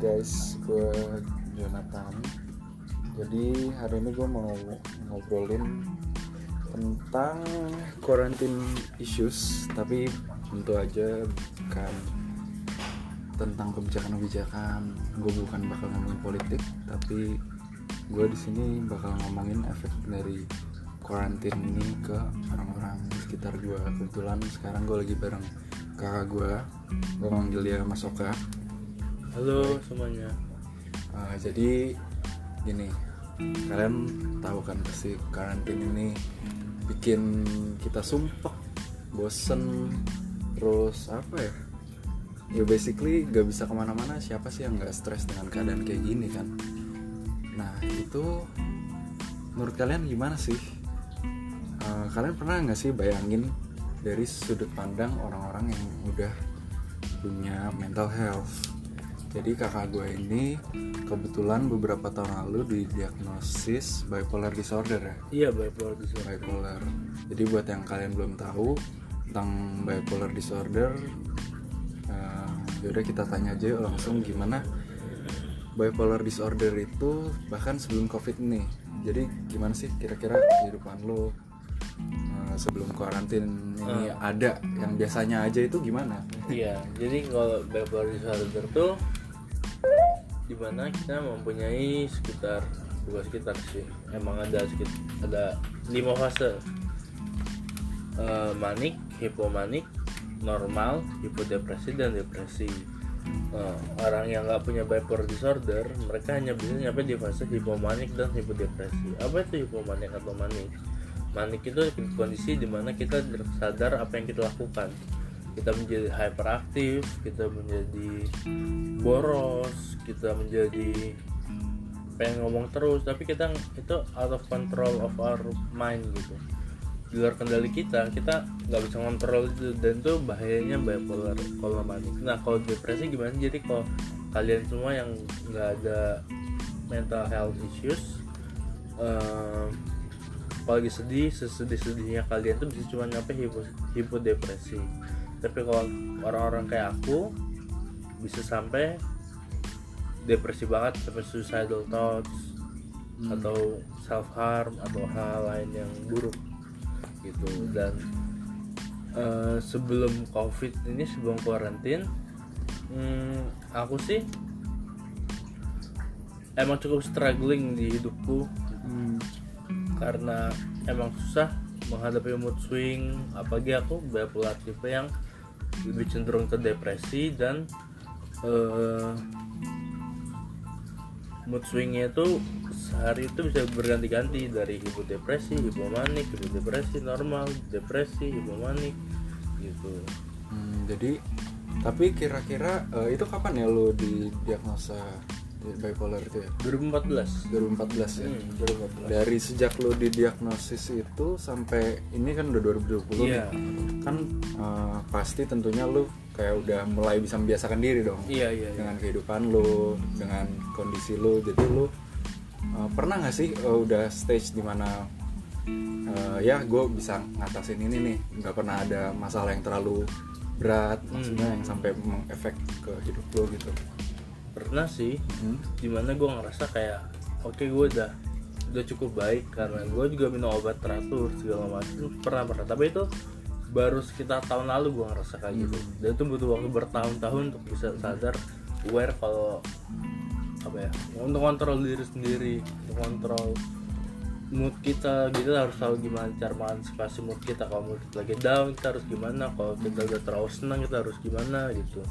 Guys, gue Jonathan. Jadi hari ini gue mau ngobrolin tentang quarantine issues, tapi tentu aja bukan tentang kebijakan-kebijakan. Gue bukan bakal ngomongin politik, tapi gue di sini bakal ngomongin efek dari quarantine ini ke orang-orang sekitar gue. Kebetulan sekarang gue lagi bareng kakak gue, gue manggil dia Mas Oka. Halo semuanya. Uh, jadi gini, kalian tahu kan pasti karantina ini bikin kita sumpah, bosen, terus apa ya? Ya basically gak bisa ke mana-mana. Siapa sih yang gak stres dengan keadaan kayak gini kan? Nah itu menurut kalian gimana sih? Uh, kalian pernah nggak sih bayangin dari sudut pandang orang-orang yang udah punya mental health? Jadi kakak gue ini kebetulan beberapa tahun lalu didiagnosis bipolar disorder ya. Iya bipolar disorder. Bipolar. Jadi buat yang kalian belum tahu tentang bipolar disorder, uh, yaudah kita tanya aja langsung gimana bipolar disorder itu bahkan sebelum covid nih. Jadi gimana sih kira-kira kehidupan lo uh, sebelum karantin ini Uh. ada yang biasanya aja itu gimana? Iya. Jadi kalau bipolar disorder tuh di mana kita mempunyai sekitar bukan sekitar sih emang ada sekitar ada lima fase Eh, manik, hipomanik, normal, hipodepresi dan depresi. Eh, orang yang nggak punya bipolar disorder, mereka hanya bisa nyampe di fase hipomanik dan hipodepresi. Apa itu hipomanik atau manik? Manik itu kondisi di mana kita sadar apa yang kita lakukan. Kita menjadi hyperaktif, kita menjadi boros, kita menjadi pengen ngomong terus, tapi kita itu out of control of our mind gitu. Di luar kendali kita kita nggak bisa ngontrol itu. Dan itu bahayanya bipolar kalau manik nah kalau depresi gimana? Jadi kalau kalian semua yang nggak ada mental health issues eh, apalagi sedih sesedih sedihnya kalian tuh bisa cuma nyampe hipo, hipodepresi tapi kalau orang-orang kayak aku bisa sampai depresi banget sampai suicidal thoughts atau self harm atau hal lain yang buruk gitu. Dan eh, sebelum covid ini sebelum karantin hmm, aku sih emang cukup struggling di hidupku. Hmm. karena emang susah menghadapi mood swing apalagi aku bipolar tipe yang lebih cenderung ke depresi dan eh, mood swingnya itu sehari itu bisa berganti-ganti dari hipodepresi, hipomanik, hipodepresi normal, depresi, hipomanik gitu. Hmm, jadi tapi kira-kira eh, itu kapan ya lo didiagnosa bipolar itu ya? 2014. 2014 ya. Hmm, 2014. Dari sejak lo didiagnosis itu sampai ini kan udah 2020 Iya. nih. Kan eh, pasti tentunya lo kayak udah mulai bisa membiasakan diri dong Iya, iya, iya. dengan kehidupan lo, dengan kondisi lo. Jadi lo eh, pernah nggak sih eh, udah stage di mana eh, ya gue bisa ngatasin ini nih, nggak pernah ada masalah yang terlalu berat, maksudnya yang sampai mengefek ke hidup lo gitu. Pernah sih. Hmm? di mana gue ngerasa kayak oke gue udah udah cukup baik karena gue juga minum obat teratur segala macam pernah pernah. Tapi itu baru sekitar tahun lalu gue ngerasa kayak gitu. Dan itu butuh waktu bertahun-tahun untuk bisa sadar aware kalau apa ya untuk kontrol diri sendiri untuk kontrol mood kita. Kita harus tahu gimana cara mengantisipasi mood kita. Kalau mood kita lagi down kita harus gimana? Kalau kita udah terlalu senang kita harus gimana? Gitu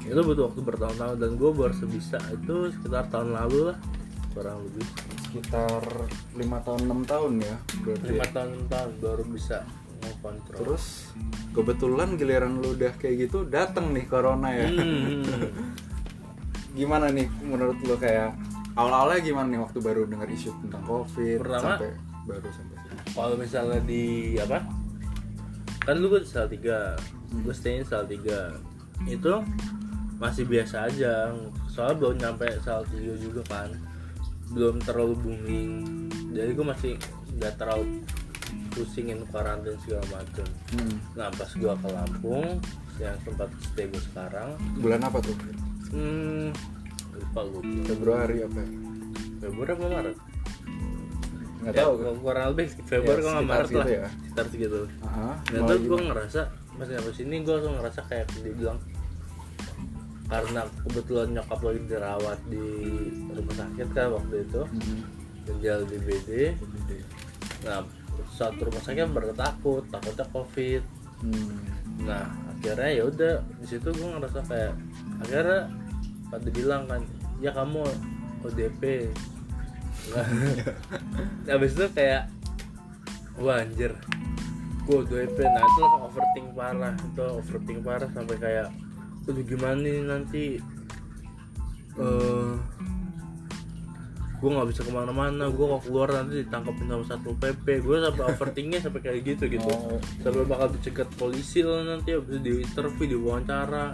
itu butuh waktu bertahun-tahun dan gue baru sebisa itu sekitar tahun lalu lah kurang lebih. Sekitar lima tahun enam tahun ya berarti lima ya. tahun enam tahun baru bisa ngontrol terus kebetulan giliran lu udah kayak gitu dateng nih corona ya. Hmm. gimana nih menurut lu kayak awal-awalnya gimana nih waktu baru dengar isu tentang covid Pertama- sampai baru sampai sini? kalau misalnya di apa? Kan lu gue di 3 gue stay sel 3 itu masih biasa aja. Soalnya belum nyampe 3 juga kan. Belum terlalu booming. Jadi gue masih nggak terlalu pusingin karantin segala macem. Hmm. nah pas gua ke Lampung yang tempat stay gue sekarang. Bulan apa tuh? Hmm, lupa gue Februari apa ya? Februari apa Maret? Nggak Ya, tahu kurang lebih Februari Ya, kalau nggak Maret lah. ya. sekitar segitu. Dan mulai tuh gue ngerasa pas nyampe sini gue langsung ngerasa kayak dibilang karena kebetulan nyokap lagi dirawat di rumah sakit kan waktu itu Mhm. dia di BD nah saat rumah sakit bertakut takutnya covid. Hmm. nah akhirnya ya udah di situ gue ngerasa kayak akhirnya pada bilang kan ya kamu ODP nah, habis itu kayak wah anjir. Gue ODP nah itu overthink parah itu overthink parah sampai kayak aduh gimana nih nanti? Eh gue nggak bisa ke mana-mana gue kalau keluar nanti ditangkapin sama satu pp gue sampai overthinknya sampai kayak gitu gitu. Oh. sampai bakal dicegat polisi lah nanti habis di interview diwawancara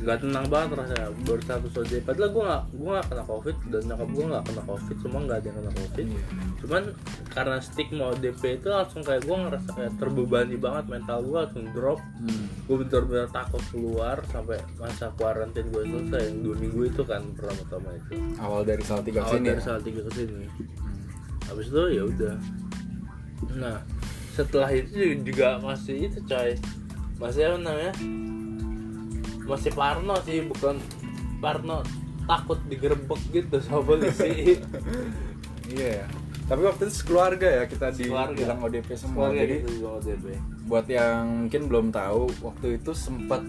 nggak tenang banget rasanya baru satu saja padahal gue nggak gue nggak kena covid dan nyokap gue nggak kena covid semua nggak ada yang kena covid Iya. cuman karena stigma ODP itu langsung kayak gue ngerasa kayak terbebani banget mental gue langsung drop Hmm. gue bener-bener takut keluar sampai masa kuarantin gue selesai yang dua minggu itu kan pertama-tama itu awal dari Salatiga awal sini dari ya? salah tiga ke sini Hmm. habis itu ya udah nah setelah itu juga masih itu coy masih apa namanya masih parno sih bukan parno takut digerebek gitu sama polisi Iya ya. Tapi waktu itu sekeluarga ya kita Sekeluarga. dibilang ODP semua. keluarga Jadi gitu ODP buat yang mungkin belum tahu, waktu itu sempat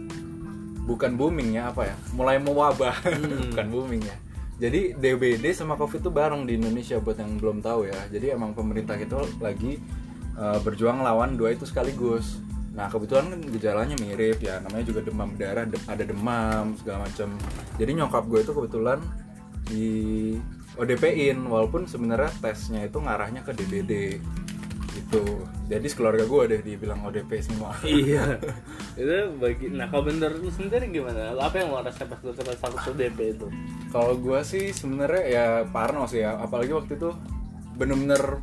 bukan booming ya apa ya, mulai mewabah, Hmm. bukan booming ya. Jadi DBD sama COVID itu bareng di Indonesia buat yang belum tahu ya. Jadi emang pemerintah itu lagi uh, berjuang lawan dua itu sekaligus. Nah kebetulan kan gejalanya mirip ya, namanya juga demam berdarah, de- ada demam segala macam. Jadi nyokap gue itu kebetulan di ODP-in walaupun sebenarnya tesnya itu ngarahnya ke DBD gitu. Jadi keluarga gue deh dibilang ODP semua. iya itu bagi nah kalau bener lu sendiri gimana apa yang lo rasa pas lu kena status ODP itu Kalau gue sih sebenarnya ya parno sih ya, apalagi waktu itu bener-bener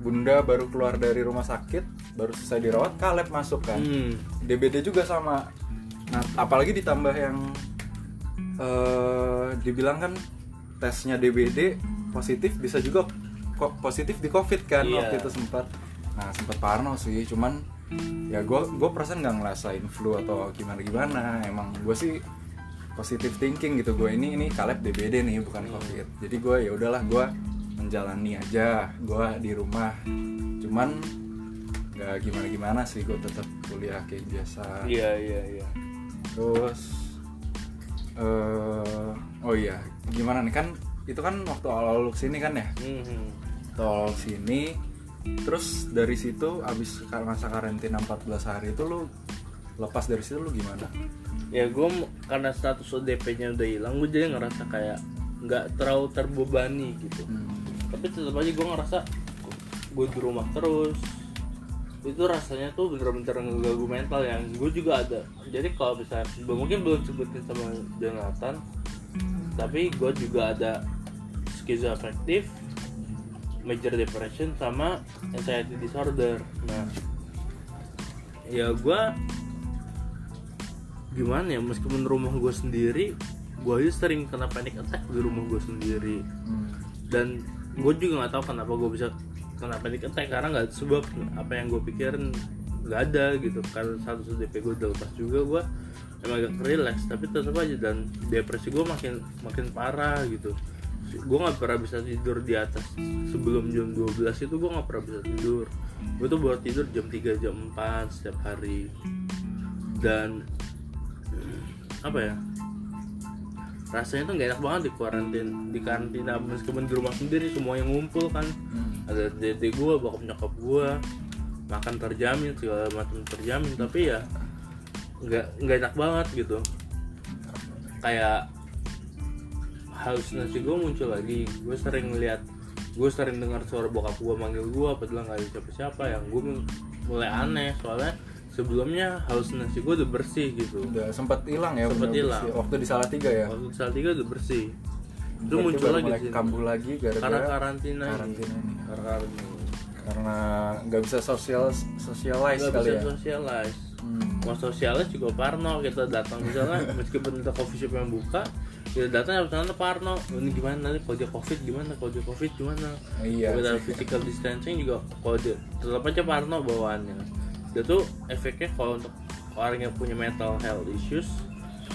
bunda baru keluar dari rumah sakit, baru selesai dirawat, Kaleb masuk kan. hmm. DBD juga sama. Nah, apalagi ditambah yang eh dibilang kan tesnya DBD positif bisa juga kok positif di COVID kan Iya. waktu itu sempat. Nah, sempat parno sih, cuman ya gue gue perasaan nggak ngerasain flu atau gimana gimana. Emang gue sih positive thinking gitu gue ini ini Kaleb DBD nih bukan COVID. Jadi gue ya udahlah gue menjalani aja, gue di rumah. Cuman nggak gimana gimana sih gue tetap kuliah kayak biasa. Iya iya iya. Terus eh oh iya gimana nih? Kan itu kan waktu awal-awal lu ke sini kan ya? Mhm. waktu awal sini terus dari situ abis masa karantina 14 hari itu lu lepas dari situ lu gimana? Ya gue karena status ODP-nya udah hilang gue jadi ngerasa kayak nggak terlalu terbebani gitu. Hmm. tapi tetap aja gue ngerasa gue di rumah terus itu rasanya tuh bener-bener ngeganggu mental yang gue juga ada. Jadi kalau misalnya mungkin belum sebutin sama Jonathan tapi gue juga ada schizoaffective major depression sama anxiety disorder. Nah ya gue gimana ya meskipun rumah gue sendiri gue aja sering kena panic attack di rumah gue sendiri. Hmm. dan gue juga nggak tahu kenapa gue bisa kena panic attack karena nggak ada sebab apa yang gue pikirin nggak ada gitu. Karena satu DP gue udah lepas juga gue emang agak relax tapi tetap aja. Dan depresi gue makin makin parah gitu. Gue nggak pernah bisa tidur di atas sebelum jam 12 itu gue nggak pernah bisa tidur. Gue tuh baru tidur jam 3 jam 4 setiap hari. Dan apa ya? Rasanya tuh gak enak banget di karantin di karantina meskipun di rumah sendiri semua yang ngumpul kan. Ada dede gue bokap nyokap gue makan terjamin segala macam terjamin. Tapi ya nggak nggak enak banget gitu. Kayak halusinasi gue muncul lagi. Gue sering lihat gue sering dengar suara bokap gue manggil gue padahal nggak ada siapa-siapa. Yang gue mulai aneh soalnya sebelumnya halusinasi gue udah bersih gitu. Udah sempat hilang ya bener-bener hilang. waktu di Salatiga ya? Waktu saat tiga udah bersih. Itu muncul lagi di kambuh lagi karena gara-gara karantina ini. karantina ini karena karena nggak bisa sosial socialize nggak kali bisa ya. socialize Hmm. mau sosialnya juga parno kita datang misalnya meskipun kita coffee shop yang buka kita datang harus nanya parno. Ini gimana nanti kalau dia covid gimana kalau dia covid gimana? Iya kita physical distancing juga kalau dia tetap aja parno bawaannya. Dia tuh efeknya kalau untuk orang yang punya mental health issues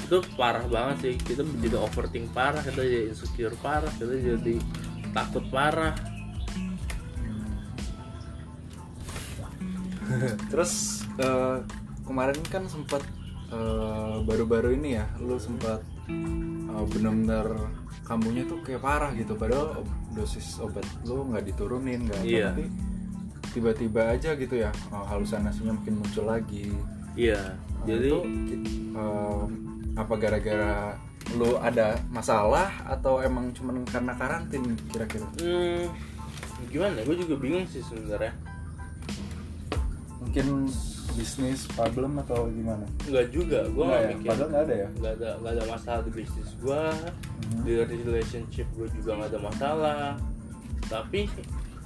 itu parah banget sih. Kita jadi overthink parah kita jadi insecure parah kita jadi takut parah Terus eh, kemarin kan sempat eh, baru-baru ini ya, lu sempat eh, benar-benar kambuhnya tuh kayak parah gitu. Padahal dosis obat lu nggak diturunin, nggak Iya. tapi tiba-tiba aja gitu ya eh, halusinasinya mungkin muncul lagi. iya Nah, jadi itu eh, apa gara-gara lu ada masalah atau emang cuman karena karantin kira-kira? hmm, gimana gue juga bingung sih sebenarnya Mungkin bisnis problem atau gimana? nggak juga gue Nggak ya? mikir Padahal nggak ada ya? nggak ada nggak ada masalah di bisnis gue Mhm. di relationship gue juga nggak ada masalah tapi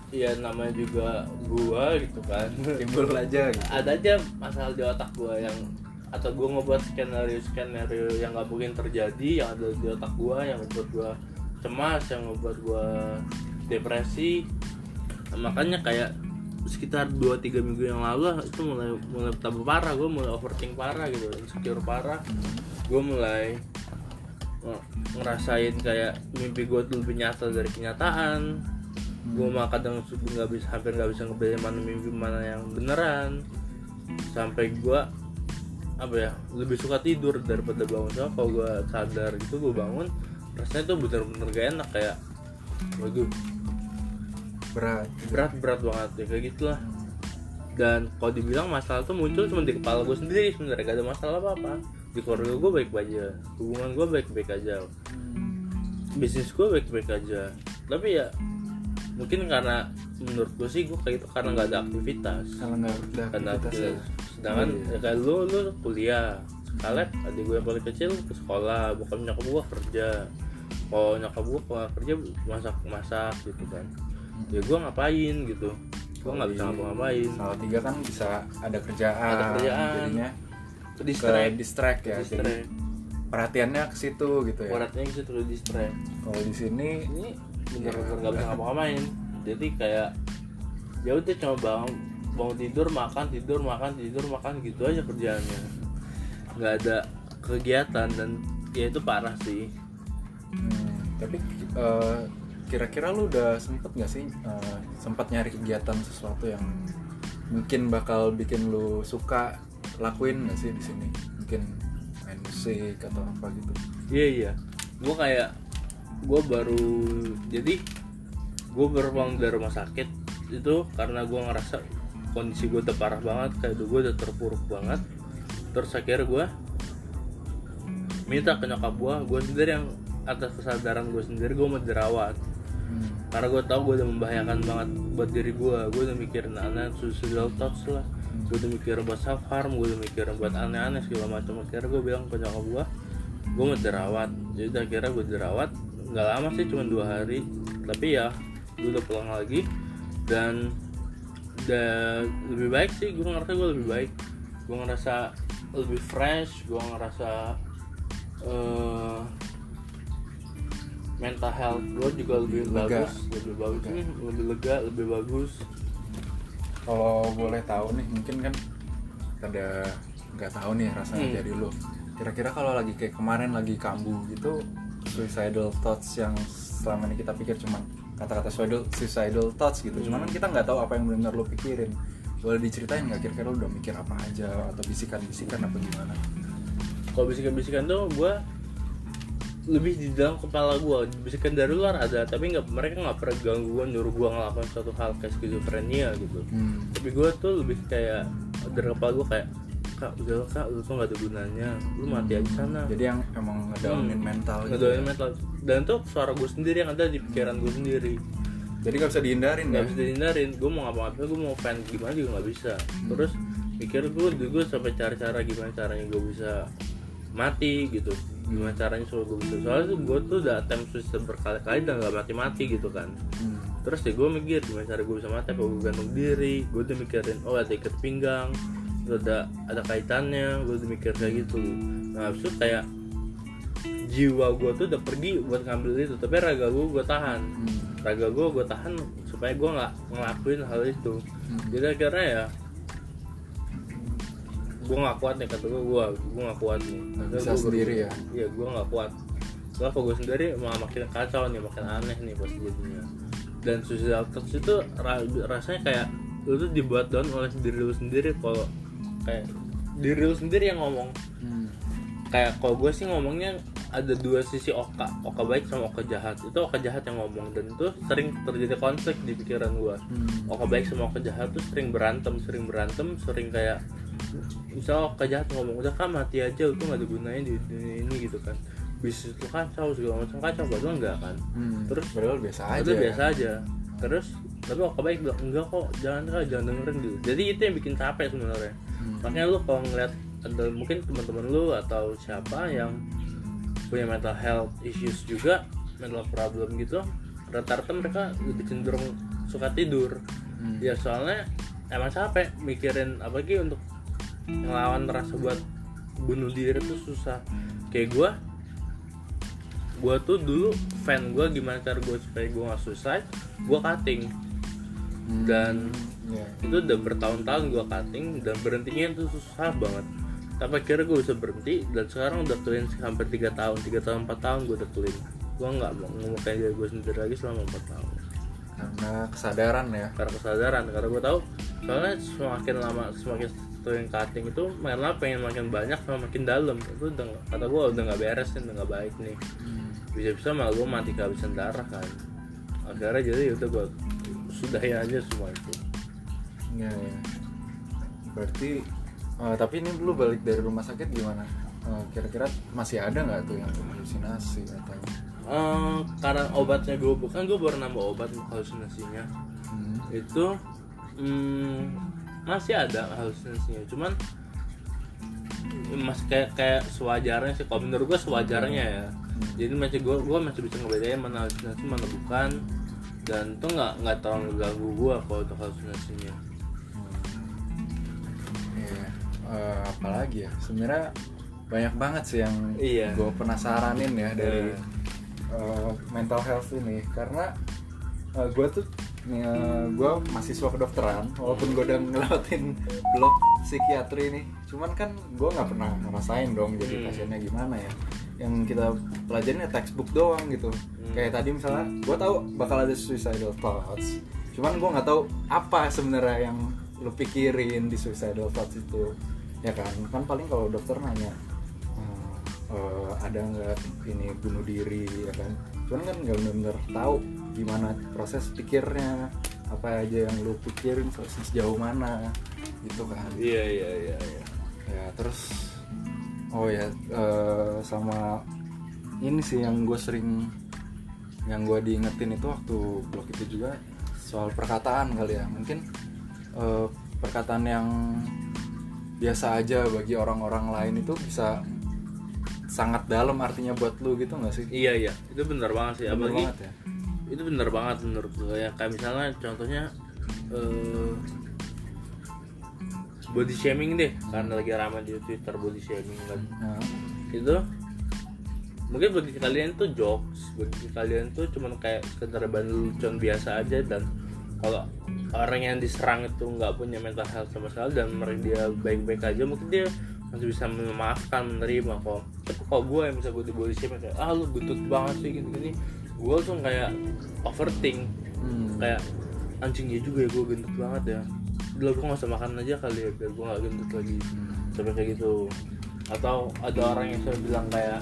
ya namanya juga gue gitu kan Timbul aja gitu. ada aja masalah di otak gue yang atau gue ngebuat skenario skenario yang nggak mungkin terjadi yang ada di otak gue yang ngebuat gue cemas yang ngebuat gue depresi makanya kayak sekitar 2-3 minggu yang lalu itu mulai mulai tambah parah. Gue mulai overthink parah gitu insecure parah. Gue mulai nge- ngerasain kayak mimpi gue tuh lebih nyata dari kenyataan. Gue mah kadang nggak bisa hampir nggak bisa ngebedain mana mimpi mana yang beneran. Sampai gue apa ya lebih suka tidur daripada bangun. Soalnya kalau gue sadar gitu gue bangun rasanya tuh bener-bener gak enak kayak waduh Berat. berat berat banget. Ya kayak gitulah. Dan kalau dibilang masalah tuh muncul cuma di kepala gue sendiri sebenarnya. Gak ada masalah apa apa di keluarga gue baik baik aja. Hubungan gue baik baik aja. Bisnis gue baik baik aja. Tapi ya mungkin karena menurut gue sih gue kayak itu karena nggak ada aktivitas. Kalau nggak ada karena aktivitas ya. sedangkan Iya. ya kayak lu lu kuliah. Kaleb adik gue yang paling kecil ke sekolah. Bokap nyokap gue kerja. Kalau nyokap gue kerja masak masak gitu kan ya gue ngapain gitu. Gue nggak bisa ngapa-ngapain. Salah tiga kan bisa ada kerjaan. Ada kerjaan. Jadinya. Ke ke distract. distract ya. Jadi distract. perhatiannya ke situ gitu ya. baratnya gitu terus distract. Kalau di sini ini bener-bener nggak bisa ngapa-ngapain. Jadi kayak ya udah cuma bangun bangun tidur makan tidur makan tidur makan gitu aja kerjaannya. Nggak ada kegiatan dan ya itu parah sih. Hmm, tapi eh, kira-kira lu udah sempet nggak sih eh, sempat nyari kegiatan sesuatu yang mungkin bakal bikin lu suka lakuin nggak sih di sini? Mungkin main musik atau apa gitu. iya iya gue kayak gue baru jadi gue baru dari rumah sakit itu karena gue ngerasa kondisi gue udah parah banget kayak gue udah terpuruk banget terus akhirnya gue minta ke nyokap gue gue sendiri yang atas kesadaran gue sendiri gue mau dirawat Hmm. karena gue tau gue udah membahayakan banget buat diri gue gue udah mikirin aneh suicidal thoughts lah. Gue udah mikirin buat self gue udah mikirin buat aneh-aneh segala macam. Akhirnya gue bilang ke nyokap gue gue mau dirawat. Jadi udah akhirnya gue dirawat. Nggak lama sih cuma dua hari. Tapi ya gue udah pulang lagi. Dan dan lebih baik sih gue ngerasa gue lebih baik. Gue ngerasa lebih fresh gue ngerasa eh mental health gue juga lebih Lega. bagus lebih bagus Hmm, lebih lega lebih bagus Kalau boleh tahu nih, mungkin kan ada nggak tahu nih rasanya Hmm. dari lu. Kira-kira kalau lagi kayak kemarin lagi kambuh gitu, suicidal thoughts yang selama ini kita pikir cuman kata-kata suicidal, suicidal thoughts gitu. Cuman kan kita nggak tahu apa yang benar lu pikirin. Boleh diceritain nggak kira-kira lu udah mikir apa aja atau bisikan-bisikan apa gimana? kalau bisikan-bisikan tuh gue lebih di dalam kepala gue bisikan dari luar ada tapi nggak mereka nggak pernah ganggu gue nyuruh gue ngelakuin suatu hal kayak skizofrenia gitu Hmm. tapi gue tuh lebih kayak dari kepala gue kayak kak udah lah, kak lu tuh nggak ada gunanya lu mati aja sana Jadi yang emang ngedownin Hmm. mental gitu. Ngedounin ya. mental dan tuh suara gue sendiri yang ada di pikiran gue sendiri Jadi nggak bisa dihindarin nggak ya? bisa dihindarin gue mau ngapa-ngapain gue mau pengen gimana juga nggak bisa Hmm. terus mikir gue gue sampai cari cara gimana caranya gue bisa mati gitu. Gimana caranya supaya gue bisa? Soalnya tuh gue tuh udah attempt suicide berkali-kali dan gak mati-mati gitu kan. Hmm. terus ya gue mikir gimana cara gue bisa mati apa gue gantung diri? Gue udah mikirin oh ada ikat pinggang ada ada kaitannya gue udah mikir kayak gitu. Nah habis itu kayak jiwa gue tuh udah pergi buat ngambil itu tapi raga gue gue tahan. Hmm. raga gue gue tahan supaya gue nggak ngelakuin hal itu. Hmm. jadi akhirnya ya gue nggak kuat nih kata gue gue gue nggak kuat nih Akhirnya bisa gua sendiri ber- ya? iya gue nggak kuat soalnya kalau gue sendiri malah makin kacau nih makin aneh nih pas jadinya dan suicide thoughts itu ra- rasanya kayak lu tuh dibuat down oleh diri lu sendiri kalau kayak diri lu sendiri yang ngomong Hmm. kayak kalau gue sih ngomongnya ada dua sisi oka oka baik sama oka jahat itu oka jahat yang ngomong dan itu sering terjadi konflik di pikiran gue Hmm. oka baik sama oka jahat tuh sering berantem sering berantem sering kayak misal jahat ngomong udah kan mati aja lu tuh gak ada gunanya di dunia ini gitu kan bisnis lu kacau segala macam kacau padahal enggak kan Hmm. Terus padahal biasa aja itu biasa aja terus tapi oka baik bilang enggak kok jangan kak jangan dengerin dulu jadi itu yang bikin capek sebenarnya Hmm. makanya lu kalau ngeliat ada mungkin teman-teman lu atau siapa yang punya mental health issues juga mental problem gitu rata-rata mereka lebih cenderung suka tidur Hmm. ya soalnya emang capek mikirin apalagi untuk ngelawan rasa buat bunuh diri tuh susah. Kayak gua gua tuh dulu fan gua gimana cara gua supaya gua nggak suicide gua cutting. Hmm. dan Iya. itu udah bertahun-tahun gua cutting dan berhentinya itu susah banget. Tapi akhirnya gue bisa berhenti dan sekarang udah clean hampir tiga tahun tiga tahun empat tahun gue udah clean. Gue nggak mau ngemukain diri gue sendiri lagi selama empat tahun. Karena kesadaran ya. Karena kesadaran karena gue tahu soalnya semakin lama semakin sering cutting itu lama pengen makin banyak sama makin dalam itu udah kata gue udah nggak beres nih udah nggak baik nih Hmm. bisa-bisa malah gue mati kehabisan darah kan akhirnya jadi udah gue sudahi aja semua itu Iya, iya. Berarti eh, tapi ini dulu balik dari rumah sakit gimana? Eh, Kira-kira masih ada nggak tuh yang halusinasi atau? Eh, karena obatnya gue bukan gue baru nambah obat halusinasinya Hmm. itu mm, masih ada halusinasinya cuman mas kayak kayak sewajarnya sih kalau menurut gue sewajarnya ya jadi masih gue gue masih bisa ngebedain mana halusinasi mana bukan dan itu nggak nggak terlalu ganggu gue kalau untuk halusinasinya Iya. Eh, apalagi ya? Sebenarnya banyak banget sih yang Iya. gue penasaranin ya dari eh, mental health ini karena gue tuh gue mahasiswa kedokteran walaupun gue udah ngelewatin blok psikiatri nih. Cuman kan gue nggak pernah ngerasain dong jadi Hmm. pasiennya gimana ya. Yang kita pelajarin ya textbook doang gitu. Kayak tadi misalnya gue tahu bakal ada suicidal thoughts. Cuman gue nggak tahu apa sebenarnya yang lu pikirin di suicidal thoughts itu. Ya kan? Kan paling kalau dokter nanya "Hmm, eh, ada nggak ini bunuh diri ya kan? Cuman kan nggak benar-benar tahu gimana proses pikirnya apa aja yang lu pikirin se- sejauh mana gitu kan. Iya iya iya iya. Ya terus oh ya eh, sama ini sih yang gue sering yang gue diingetin itu waktu blog itu juga soal perkataan kali ya. Mungkin eh, perkataan yang biasa aja bagi orang-orang lain itu bisa sangat dalam artinya buat lu gitu nggak sih? Iya iya. Itu benar banget sih. Bener apalagi banget ya itu benar banget menurut gue ya. Kayak misalnya contohnya eh, body shaming deh. Karena lagi ramai di twitter body shaming kan. Nah, itu mungkin bagi kalian tuh jokes. Bagi kalian tuh cuman kayak sekedar bahan lucuan biasa aja dan kalau orang yang diserang itu nggak punya mental health sama sekali dan mereka dia baik-baik aja mungkin dia masih bisa memaafkan menerima kok. Tapi kalau gue yang bisa gue di body shaming kayak ah lu gendut banget sih gini-gini gue langsung kayak overthink. Hmm, kayak anjingnya juga ya gue gendut banget ya. Udah gue gak usah makan aja kali ya biar gue gak gendut lagi. Hmm, sampai kayak gitu. Atau ada orang yang selalu bilang kayak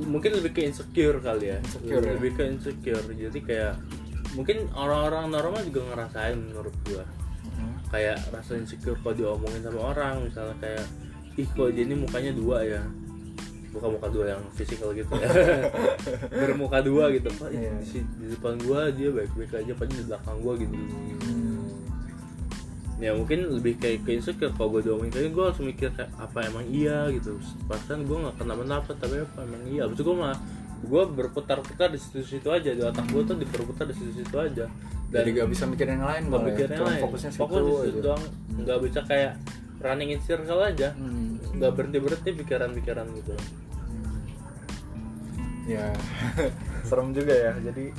mungkin lebih ke insecure kali ya. Insecure, ya? lebih ke insecure. Jadi kayak mungkin orang-orang normal juga ngerasain menurut gua. Hmm. kayak rasa insecure kalau diomongin sama orang misalnya kayak ih kok dia ini mukanya dua ya bukan muka dua yang fisikal gitu ya bermuka dua gitu pak Iya. di, di depan gua dia baik-baik aja padahal di belakang gua gitu Hmm. ya mungkin lebih kayak ke insecure kalau gue diomongin kayak gue langsung mikir kayak apa emang iya gitu bahkan gue nggak kenapa napa tapi apa emang iya abis itu gue mah gue berputar-putar di situ-situ aja di otak gue tuh diperputar di situ-situ aja dan jadi gak bisa mikir yang lain malah ya. mikir yang lain fokusnya situ fokus di situ aja. doang nggak bisa kayak running in circle aja Hmm. Nggak berhenti berhenti pikiran-pikiran gitu. Ya. Serem juga ya. Jadi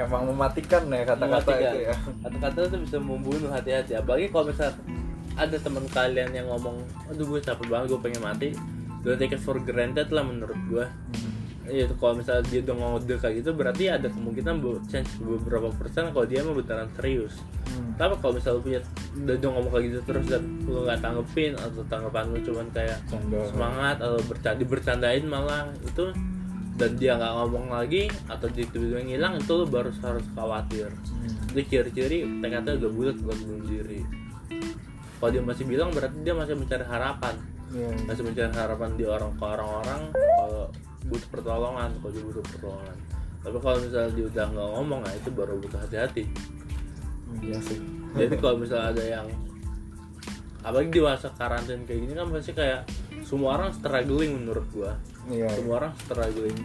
emang mematikan ya kata-kata Mematikan. itu ya. Kata-kata itu bisa membunuh hati-hati. Apalagi kalau misal ada teman kalian yang ngomong aduh gue capek banget gue pengen mati. Don't take it for granted lah menurut gue Iya, itu kalau misalnya dia udah ngode kayak gitu berarti ada kemungkinan chance beberapa persen kalau dia mau beneran serius. Hmm. Tapi kalau misalnya lu punya udah ngomong kayak gitu terus dan lu nggak tanggepin atau tanggapan lu cuman kayak Canda. semangat atau bercanda bercandain malah itu dan dia nggak ngomong lagi atau dia tiba-tiba ngilang itu lu baru harus khawatir. Hmm. Itu ciri-ciri tekadnya udah bulat buat bunuh diri. Kalau dia masih bilang berarti dia masih mencari harapan Iya. masih mencari harapan di orang ke orang-orang kalau butuh pertolongan kalau dia butuh pertolongan. Tapi kalau misalnya dia udah nggak ngomong nah itu baru butuh hati-hati. Iya sih. jadi kalau misalnya ada yang apalagi di masa karantina kayak gini kan pasti kayak semua orang struggling menurut gua. Iya. semua orang struggling.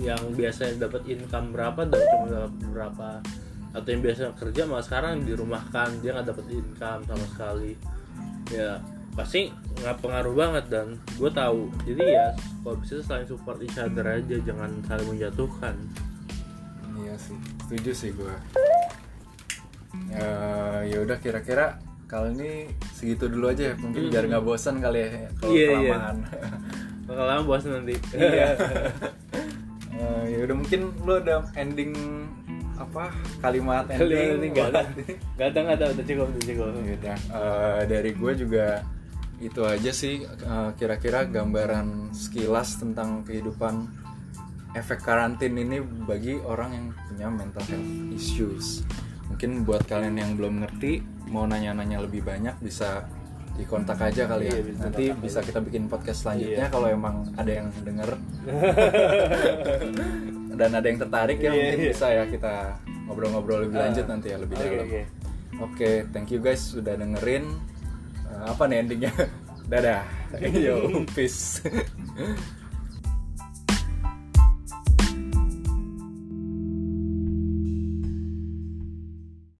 Yang biasanya dapat income berapa dan cuma dapat berapa. Atau yang biasa kerja malah sekarang dirumahkan dia nggak dapat income sama sekali. Ya pasti nggak pengaruh banget dan gue tahu jadi ya kalau bisa saling support each other aja jangan saling menjatuhkan Iya sih, setuju sih gue. Ya, ya udah kira-kira kali ini segitu dulu aja ya. Mungkin biar nggak bosan kali ya kalau Iya, iya. kelamaan. bakal lama bos nanti Iya. Eh, ya udah mungkin lo ada ending apa kalimat ending? nanti nggak ada nggak ada nggak ada udah cukup udah cukup Ya udah, eh, dari gue juga itu aja sih eh, kira-kira gambaran sekilas tentang kehidupan efek karantin ini bagi orang yang punya mental health issues. Mungkin buat kalian yang belum ngerti mau nanya-nanya lebih banyak bisa dikontak aja kali ya. Iya, bisa Nanti bisa kita bikin podcast selanjutnya Iya. kalau emang ada yang denger dan ada yang tertarik ya Iya, mungkin iya. bisa ya kita ngobrol-ngobrol lebih lanjut Ah. nanti ya lebih Oke, dalam. oke. Oke, thank you guys sudah dengerin. Apa nih endingnya? Dadah. Yo, peace.